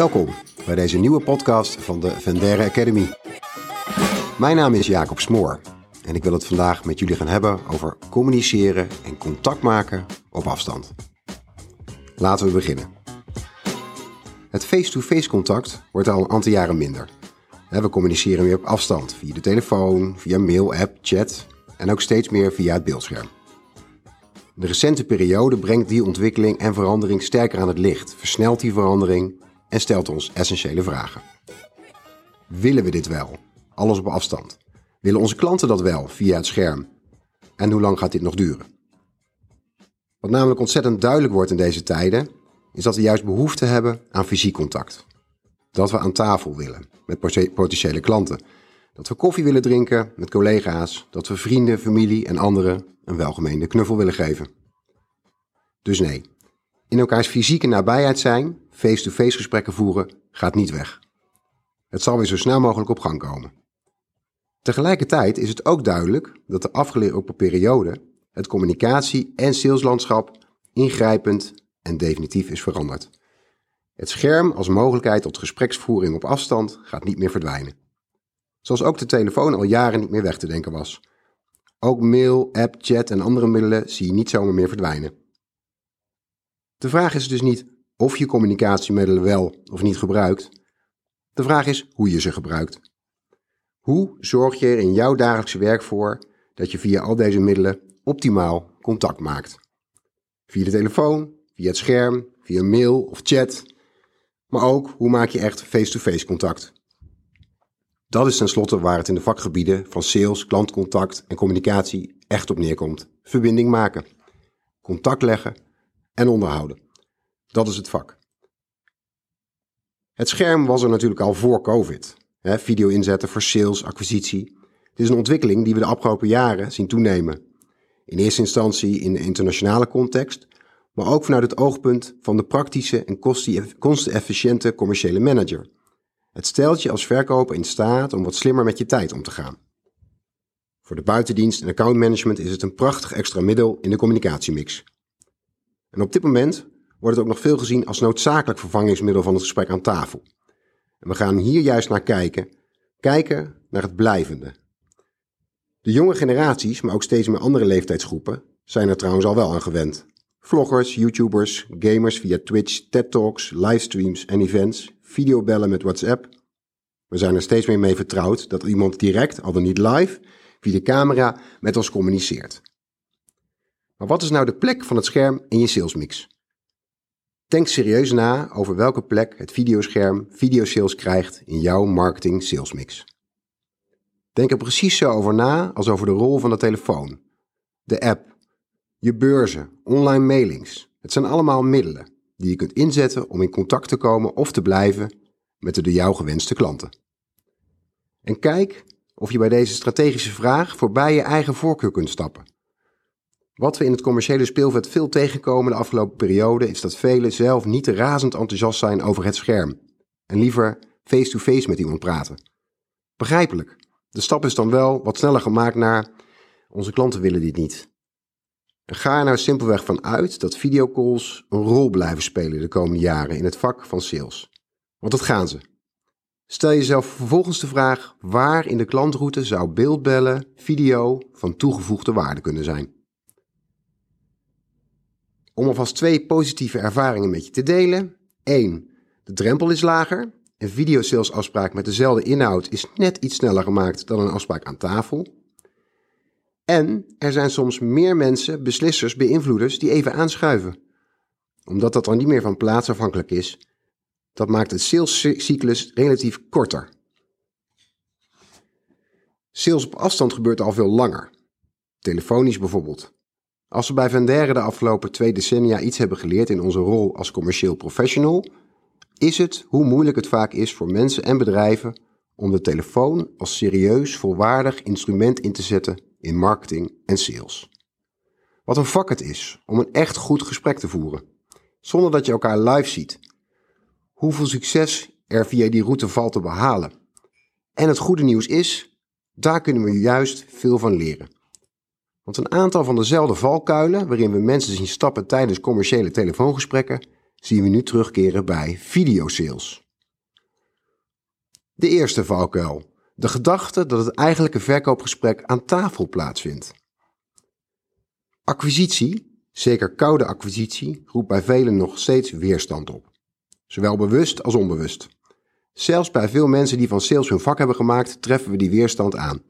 Welkom bij deze nieuwe podcast van de Vendere Academy. Mijn naam is Jacob Smoor en ik wil het vandaag met jullie gaan hebben over communiceren en contact maken op afstand. Laten we beginnen. Het face-to-face contact wordt al een aantal jaren minder. We communiceren meer op afstand, via de telefoon, via mail, app, chat en ook steeds meer via het beeldscherm. De recente periode brengt die ontwikkeling en verandering sterker aan het licht, versnelt die verandering en stelt ons essentiële vragen. Willen we dit wel? Alles op afstand. Willen onze klanten dat wel via het scherm? En hoe lang gaat dit nog duren? Wat namelijk ontzettend duidelijk wordt in deze tijden, is dat we juist behoefte hebben aan fysiek contact. Dat we aan tafel willen met potentiële klanten. Dat we koffie willen drinken met collega's. Dat we vrienden, familie en anderen een welgemeende knuffel willen geven. Dus nee, in elkaars fysieke nabijheid zijn, face-to-face gesprekken voeren, gaat niet weg. Het zal weer zo snel mogelijk op gang komen. Tegelijkertijd is het ook duidelijk dat de afgelopen periode het communicatie- en saleslandschap ingrijpend en definitief is veranderd. Het scherm als mogelijkheid tot gespreksvoering op afstand gaat niet meer verdwijnen. Zoals ook de telefoon al jaren niet meer weg te denken was. Ook mail, app, chat en andere middelen zie je niet zomaar meer verdwijnen. De vraag is dus niet of je communicatiemiddelen wel of niet gebruikt. De vraag is hoe je ze gebruikt. Hoe zorg je er in jouw dagelijkse werk voor dat je via al deze middelen optimaal contact maakt? Via de telefoon, via het scherm, via mail of chat. Maar ook hoe maak je echt face-to-face -face contact? Dat is tenslotte waar het in de vakgebieden van sales, klantcontact en communicatie echt op neerkomt. Verbinding maken, contact leggen en onderhouden. Dat is het vak. Het scherm was er natuurlijk al voor COVID. video inzetten voor sales, acquisitie. Het is een ontwikkeling die we de afgelopen jaren zien toenemen. In eerste instantie in de internationale context, maar ook vanuit het oogpunt van de praktische en kostenefficiënte commerciële manager. Het stelt je als verkoper in staat om wat slimmer met je tijd om te gaan. Voor de buitendienst en accountmanagement is het een prachtig extra middel in de communicatiemix. En op dit moment wordt het ook nog veel gezien als noodzakelijk vervangingsmiddel van het gesprek aan tafel. En we gaan hier juist naar kijken, kijken naar het blijvende. De jonge generaties, maar ook steeds meer andere leeftijdsgroepen, zijn er trouwens al wel aan gewend. Vloggers, YouTubers, gamers via Twitch, TED Talks, livestreams en events, videobellen met WhatsApp. We zijn er steeds meer mee vertrouwd dat iemand direct, al dan niet live, via de camera met ons communiceert. Maar wat is nou de plek van het scherm in je salesmix? Denk serieus na over welke plek het videoscherm videosales krijgt in jouw marketing salesmix. Denk er precies zo over na als over de rol van de telefoon, de app, je beurzen, online mailings. Het zijn allemaal middelen die je kunt inzetten om in contact te komen of te blijven met de door jou gewenste klanten. En kijk of je bij deze strategische vraag voorbij je eigen voorkeur kunt stappen. Wat we in het commerciële speelveld veel tegenkomen de afgelopen periode is dat velen zelf niet razend enthousiast zijn over het scherm en liever face-to-face -face met iemand praten. Begrijpelijk. De stap is dan wel wat sneller gemaakt naar onze klanten willen dit niet. Ga er nou simpelweg van uit dat videocalls een rol blijven spelen de komende jaren in het vak van sales. Want dat gaan ze. Stel jezelf vervolgens de vraag waar in de klantroute zou beeldbellen, video van toegevoegde waarde kunnen zijn. Om alvast twee positieve ervaringen met je te delen. 1. De drempel is lager. Een videosalesafspraak met dezelfde inhoud is net iets sneller gemaakt dan een afspraak aan tafel. En er zijn soms meer mensen, beslissers, beïnvloeders die even aanschuiven. Omdat dat dan niet meer van plaatsafhankelijk is. Dat maakt het salescyclus relatief korter. Sales op afstand gebeurt al veel langer. Telefonisch bijvoorbeeld. Als we bij Vendere de afgelopen twee decennia iets hebben geleerd in onze rol als commercieel professional, is het hoe moeilijk het vaak is voor mensen en bedrijven om de telefoon als serieus, volwaardig instrument in te zetten in marketing en sales. Wat een vak het is om een echt goed gesprek te voeren, zonder dat je elkaar live ziet. Hoeveel succes er via die route valt te behalen. En het goede nieuws is, daar kunnen we juist veel van leren. Want een aantal van dezelfde valkuilen waarin we mensen zien stappen tijdens commerciële telefoongesprekken, zien we nu terugkeren bij videosales. De eerste valkuil. De gedachte dat het eigenlijke verkoopgesprek aan tafel plaatsvindt. Acquisitie, zeker koude acquisitie, roept bij velen nog steeds weerstand op. Zowel bewust als onbewust. Zelfs bij veel mensen die van sales hun vak hebben gemaakt, treffen we die weerstand aan.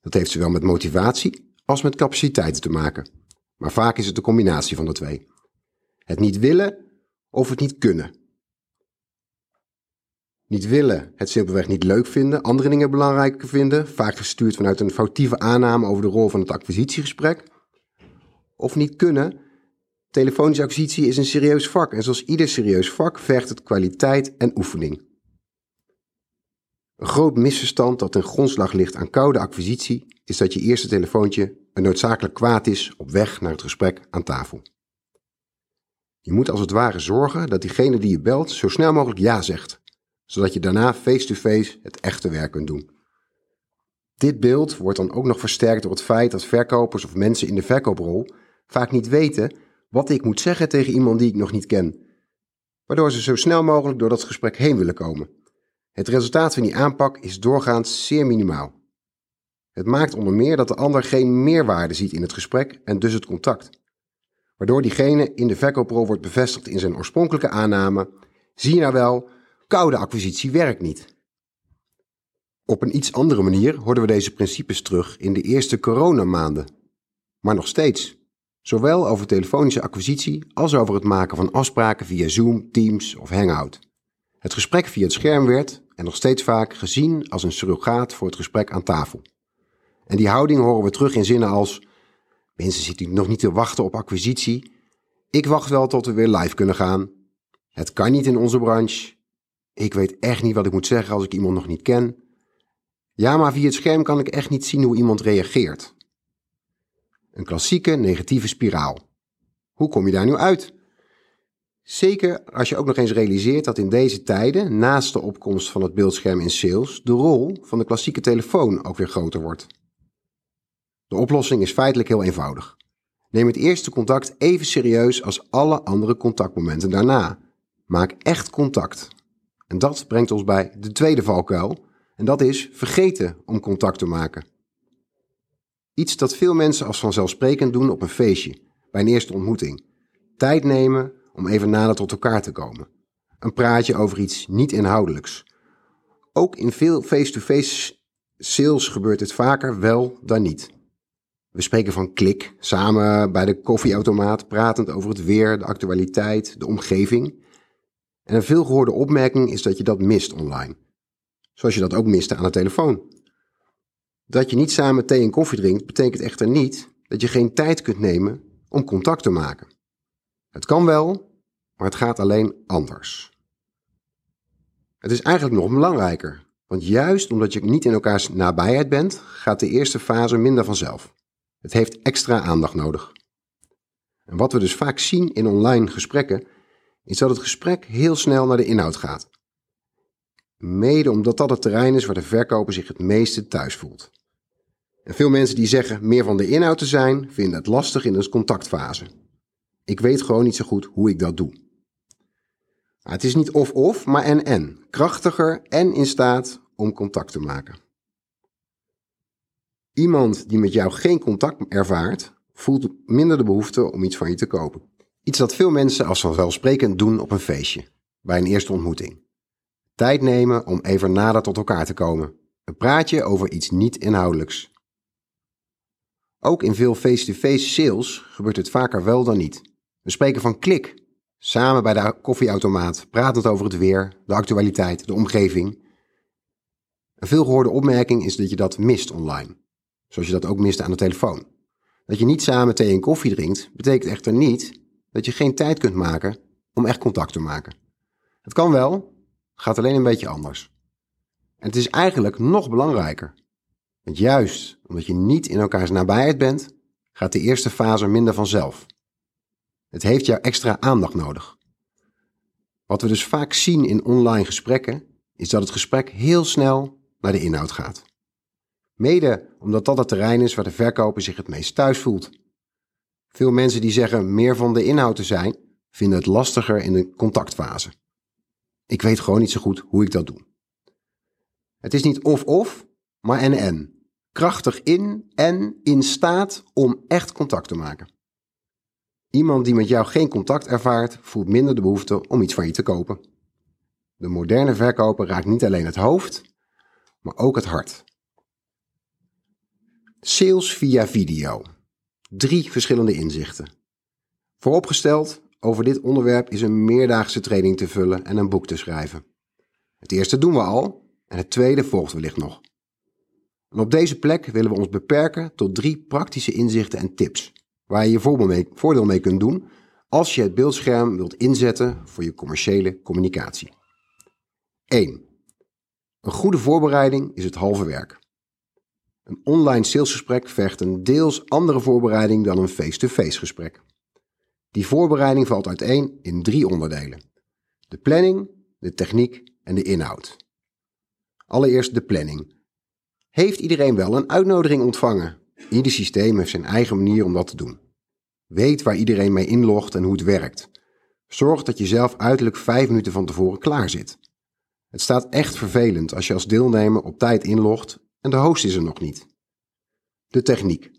Dat heeft zowel met motivatie als met capaciteiten te maken. Maar vaak is het de combinatie van de twee. Het niet willen of het niet kunnen. Niet willen, het simpelweg niet leuk vinden, andere dingen belangrijker vinden, vaak gestuurd vanuit een foutieve aanname over de rol van het acquisitiegesprek. Of niet kunnen, telefonische acquisitie is een serieus vak en zoals ieder serieus vak vergt het kwaliteit en oefening. Een groot misverstand dat ten grondslag ligt aan koude acquisitie is dat je eerste telefoontje een noodzakelijk kwaad is op weg naar het gesprek aan tafel. Je moet als het ware zorgen dat diegene die je belt zo snel mogelijk ja zegt, zodat je daarna face-to-face het echte werk kunt doen. Dit beeld wordt dan ook nog versterkt door het feit dat verkopers of mensen in de verkooprol vaak niet weten wat ik moet zeggen tegen iemand die ik nog niet ken, waardoor ze zo snel mogelijk door dat gesprek heen willen komen. Het resultaat van die aanpak is doorgaans zeer minimaal. Het maakt onder meer dat de ander geen meerwaarde ziet in het gesprek en dus het contact. Waardoor diegene in de verkooprol wordt bevestigd in zijn oorspronkelijke aanname: zie je nou wel, koude acquisitie werkt niet. Op een iets andere manier hoorden we deze principes terug in de eerste coronamaanden. Maar nog steeds. Zowel over telefonische acquisitie als over het maken van afspraken via Zoom, Teams of Hangout. Het gesprek via het scherm werd, en nog steeds vaak, gezien als een surrogaat voor het gesprek aan tafel. En die houding horen we terug in zinnen als: Mensen zitten nog niet te wachten op acquisitie. Ik wacht wel tot we weer live kunnen gaan. Het kan niet in onze branche. Ik weet echt niet wat ik moet zeggen als ik iemand nog niet ken. Ja, maar via het scherm kan ik echt niet zien hoe iemand reageert. Een klassieke negatieve spiraal. Hoe kom je daar nu uit? Zeker als je ook nog eens realiseert dat in deze tijden, naast de opkomst van het beeldscherm in sales, de rol van de klassieke telefoon ook weer groter wordt. De oplossing is feitelijk heel eenvoudig. Neem het eerste contact even serieus als alle andere contactmomenten daarna. Maak echt contact. En dat brengt ons bij de tweede valkuil, en dat is vergeten om contact te maken. Iets dat veel mensen als vanzelfsprekend doen op een feestje, bij een eerste ontmoeting. Tijd nemen om even nader tot elkaar te komen. Een praatje over iets niet inhoudelijks. Ook in veel face-to-face sales gebeurt het vaker wel dan niet. We spreken van klik, samen bij de koffieautomaat, pratend over het weer, de actualiteit, de omgeving. En een veelgehoorde opmerking is dat je dat mist online. Zoals je dat ook miste aan de telefoon. Dat je niet samen thee en koffie drinkt, betekent echter niet dat je geen tijd kunt nemen om contact te maken. Het kan wel, maar het gaat alleen anders. Het is eigenlijk nog belangrijker, want juist omdat je niet in elkaars nabijheid bent, gaat de eerste fase minder vanzelf. Het heeft extra aandacht nodig. En wat we dus vaak zien in online gesprekken, is dat het gesprek heel snel naar de inhoud gaat. Mede omdat dat het terrein is waar de verkoper zich het meeste thuis voelt. En veel mensen die zeggen meer van de inhoud te zijn, vinden het lastig in de contactfase. Ik weet gewoon niet zo goed hoe ik dat doe. Nou, het is niet of-of, maar en-en. Krachtiger en in staat om contact te maken. Iemand die met jou geen contact ervaart, voelt minder de behoefte om iets van je te kopen. Iets dat veel mensen als vanzelfsprekend doen op een feestje, bij een eerste ontmoeting. Tijd nemen om even nader tot elkaar te komen. Een praatje over iets niet inhoudelijks. Ook in veel face-to-face sales gebeurt het vaker wel dan niet. We spreken van klik, samen bij de koffieautomaat, pratend over het weer, de actualiteit, de omgeving. Een veelgehoorde opmerking is dat je dat mist online zoals je dat ook mist aan de telefoon. Dat je niet samen thee en koffie drinkt, betekent echter niet dat je geen tijd kunt maken om echt contact te maken. Het kan wel, gaat alleen een beetje anders. En het is eigenlijk nog belangrijker. Want juist omdat je niet in elkaars nabijheid bent, gaat de eerste fase minder vanzelf. Het heeft jouw extra aandacht nodig. Wat we dus vaak zien in online gesprekken, is dat het gesprek heel snel naar de inhoud gaat. Mede omdat dat het terrein is waar de verkoper zich het meest thuis voelt. Veel mensen die zeggen meer van de inhoud te zijn, vinden het lastiger in de contactfase. Ik weet gewoon niet zo goed hoe ik dat doe. Het is niet of-of, maar en-en. Krachtig in en in staat om echt contact te maken. Iemand die met jou geen contact ervaart, voelt minder de behoefte om iets van je te kopen. De moderne verkoper raakt niet alleen het hoofd, maar ook het hart. Sales via video. Drie verschillende inzichten. Vooropgesteld, over dit onderwerp is een meerdaagse training te vullen en een boek te schrijven. Het eerste doen we al en het tweede volgt wellicht nog. En op deze plek willen we ons beperken tot drie praktische inzichten en tips, waar je je voordeel mee kunt doen als je het beeldscherm wilt inzetten voor je commerciële communicatie. 1. Een goede voorbereiding is het halve werk. Een online salesgesprek vergt een deels andere voorbereiding dan een face-to-face gesprek. Die voorbereiding valt uiteen in drie onderdelen: de planning, de techniek en de inhoud. Allereerst de planning. Heeft iedereen wel een uitnodiging ontvangen? Ieder systeem heeft zijn eigen manier om dat te doen. Weet waar iedereen mee inlogt en hoe het werkt. Zorg dat je zelf uiterlijk vijf minuten van tevoren klaar zit. Het staat echt vervelend als je als deelnemer op tijd inlogt en de host is er nog niet. De techniek.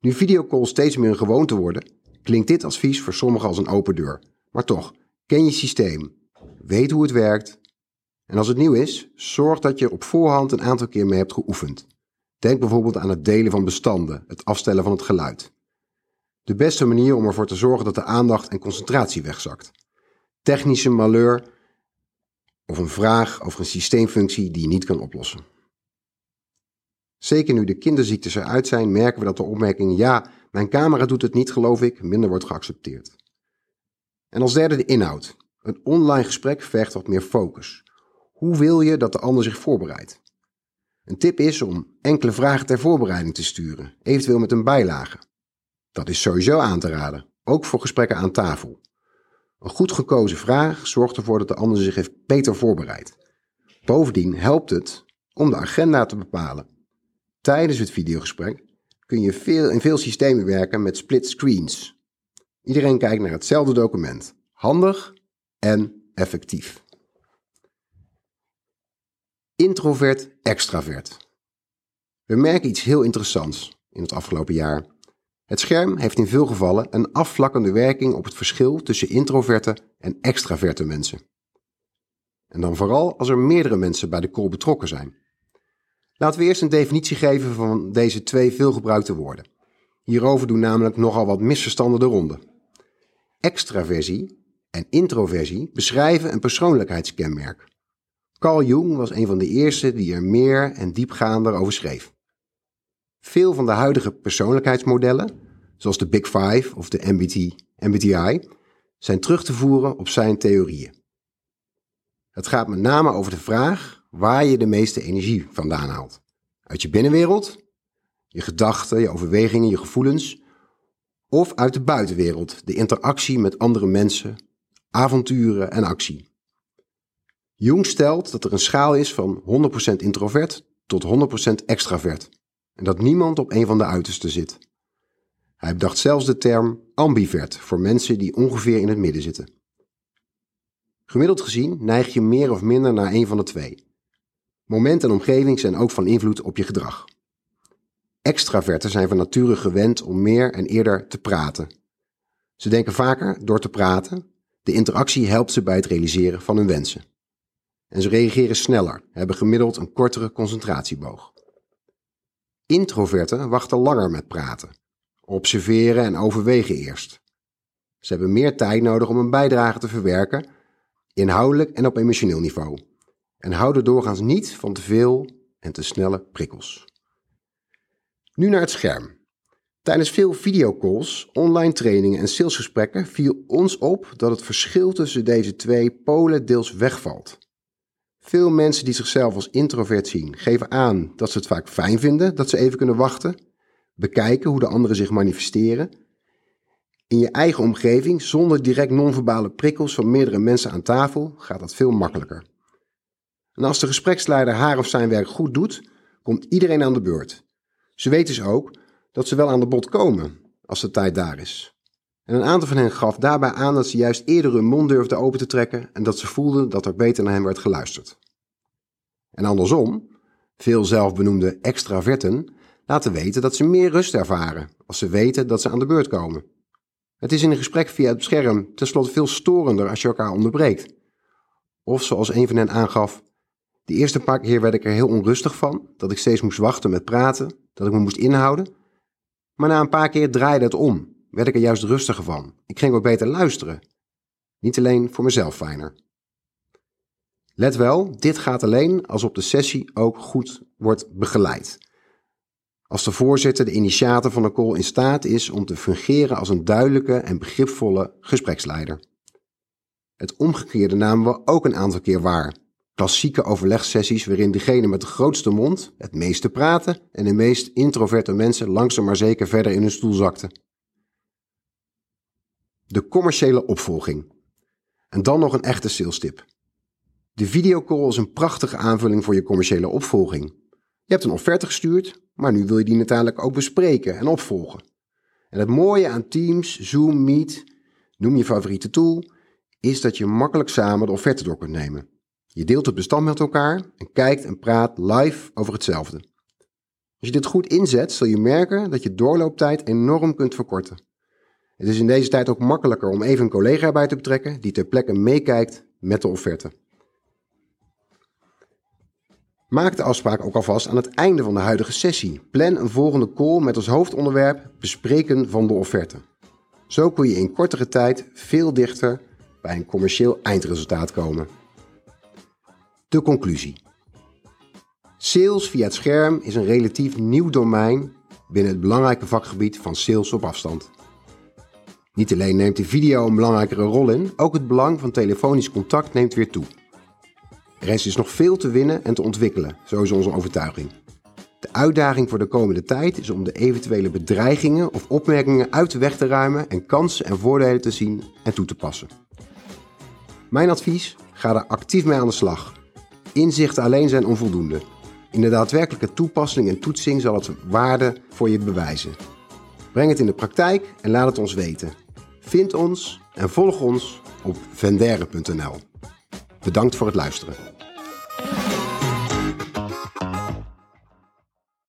Nu videocalls steeds meer een gewoonte worden, klinkt dit advies voor sommigen als een open deur. Maar toch, ken je systeem, weet hoe het werkt. En als het nieuw is, zorg dat je op voorhand een aantal keer mee hebt geoefend. Denk bijvoorbeeld aan het delen van bestanden, het afstellen van het geluid. De beste manier om ervoor te zorgen dat de aandacht en concentratie wegzakt. Technische malheur of een vraag over een systeemfunctie die je niet kan oplossen. Zeker nu de kinderziektes eruit zijn, merken we dat de opmerking ja, mijn camera doet het niet, geloof ik, minder wordt geaccepteerd. En als derde de inhoud. Een online gesprek vergt wat meer focus. Hoe wil je dat de ander zich voorbereidt? Een tip is om enkele vragen ter voorbereiding te sturen, eventueel met een bijlage. Dat is sowieso aan te raden, ook voor gesprekken aan tafel. Een goed gekozen vraag zorgt ervoor dat de ander zich heeft beter voorbereid. Bovendien helpt het om de agenda te bepalen. Tijdens het videogesprek kun je veel, in veel systemen werken met split screens. Iedereen kijkt naar hetzelfde document. Handig en effectief. Introvert, extravert. We merken iets heel interessants in het afgelopen jaar. Het scherm heeft in veel gevallen een afvlakkende werking op het verschil tussen introverte en extraverte mensen. En dan vooral als er meerdere mensen bij de call betrokken zijn. Laten we eerst een definitie geven van deze twee veelgebruikte woorden. Hierover doen namelijk nogal wat misverstanden de ronde. Extraversie en introversie beschrijven een persoonlijkheidskenmerk. Carl Jung was een van de eerste die er meer en diepgaander over schreef. Veel van de huidige persoonlijkheidsmodellen, zoals de Big Five of de MBT, MBTI, zijn terug te voeren op zijn theorieën. Het gaat met name over de vraag waar je de meeste energie vandaan haalt. Uit je binnenwereld, je gedachten, je overwegingen, je gevoelens, of uit de buitenwereld, de interactie met andere mensen, avonturen en actie. Jung stelt dat er een schaal is van 100% introvert tot 100% extravert en dat niemand op een van de uitersten zit. Hij bedacht zelfs de term ambivert voor mensen die ongeveer in het midden zitten. Gemiddeld gezien neig je meer of minder naar een van de twee. Moment en omgeving zijn ook van invloed op je gedrag. Extraverten zijn van nature gewend om meer en eerder te praten. Ze denken vaker door te praten. De interactie helpt ze bij het realiseren van hun wensen. En ze reageren sneller, hebben gemiddeld een kortere concentratieboog. Introverten wachten langer met praten, observeren en overwegen eerst. Ze hebben meer tijd nodig om een bijdrage te verwerken, inhoudelijk en op emotioneel niveau, en houden doorgaans niet van te veel en te snelle prikkels. Nu naar het scherm. Tijdens veel videocalls, online trainingen en salesgesprekken viel ons op dat het verschil tussen deze twee polen deels wegvalt. Veel mensen die zichzelf als introvert zien, geven aan dat ze het vaak fijn vinden dat ze even kunnen wachten, bekijken hoe de anderen zich manifesteren. In je eigen omgeving, zonder direct non-verbale prikkels van meerdere mensen aan tafel, gaat dat veel makkelijker. En als de gespreksleider haar of zijn werk goed doet, komt iedereen aan de beurt. Ze weten dus ook dat ze wel aan de bod komen als de tijd daar is. En een aantal van hen gaf daarbij aan dat ze juist eerder hun mond durfden open te trekken en dat ze voelden dat er beter naar hen werd geluisterd. En andersom, veel zelfbenoemde extraverten laten weten dat ze meer rust ervaren als ze weten dat ze aan de beurt komen. Het is in een gesprek via het scherm tenslotte veel storender als je elkaar onderbreekt. Of zoals een van hen aangaf, de eerste paar keer werd ik er heel onrustig van, dat ik steeds moest wachten met praten, dat ik me moest inhouden. Maar na een paar keer draaide het om, werd ik er juist rustiger van. Ik ging ook beter luisteren. Niet alleen voor mezelf fijner. Let wel, dit gaat alleen als op de sessie ook goed wordt begeleid. Als de voorzitter, de initiator van de call, in staat is om te fungeren als een duidelijke en begripvolle gespreksleider. Het omgekeerde namen we ook een aantal keer waar. Klassieke overlegsessies waarin degene met de grootste mond het meeste praten en de meest introverte mensen langzaam maar zeker verder in hun stoel zakten. De commerciële opvolging. En dan nog een echte sales tip. De videocall is een prachtige aanvulling voor je commerciële opvolging. Je hebt een offerte gestuurd, maar nu wil je die natuurlijk ook bespreken en opvolgen. En het mooie aan Teams, Zoom, Meet, noem je favoriete tool, is dat je makkelijk samen de offerte door kunt nemen. Je deelt het bestand met elkaar en kijkt en praat live over hetzelfde. Als je dit goed inzet, zul je merken dat je doorlooptijd enorm kunt verkorten. Het is in deze tijd ook makkelijker om even een collega bij te betrekken die ter plekke meekijkt met de offerte. Maak de afspraak ook alvast aan het einde van de huidige sessie. Plan een volgende call met als hoofdonderwerp bespreken van de offerte. Zo kun je in kortere tijd veel dichter bij een commercieel eindresultaat komen. De conclusie. Sales via het scherm is een relatief nieuw domein binnen het belangrijke vakgebied van sales op afstand. Niet alleen neemt de video een belangrijkere rol in, ook het belang van telefonisch contact neemt weer toe. Er is dus nog veel te winnen en te ontwikkelen, zo is onze overtuiging. De uitdaging voor de komende tijd is om de eventuele bedreigingen of opmerkingen uit de weg te ruimen en kansen en voordelen te zien en toe te passen. Mijn advies: ga er actief mee aan de slag. Inzichten alleen zijn onvoldoende. In de daadwerkelijke toepassing en toetsing zal het waarde voor je bewijzen. Breng het in de praktijk en laat het ons weten. Vind ons en volg ons op vendere.nl. Bedankt voor het luisteren.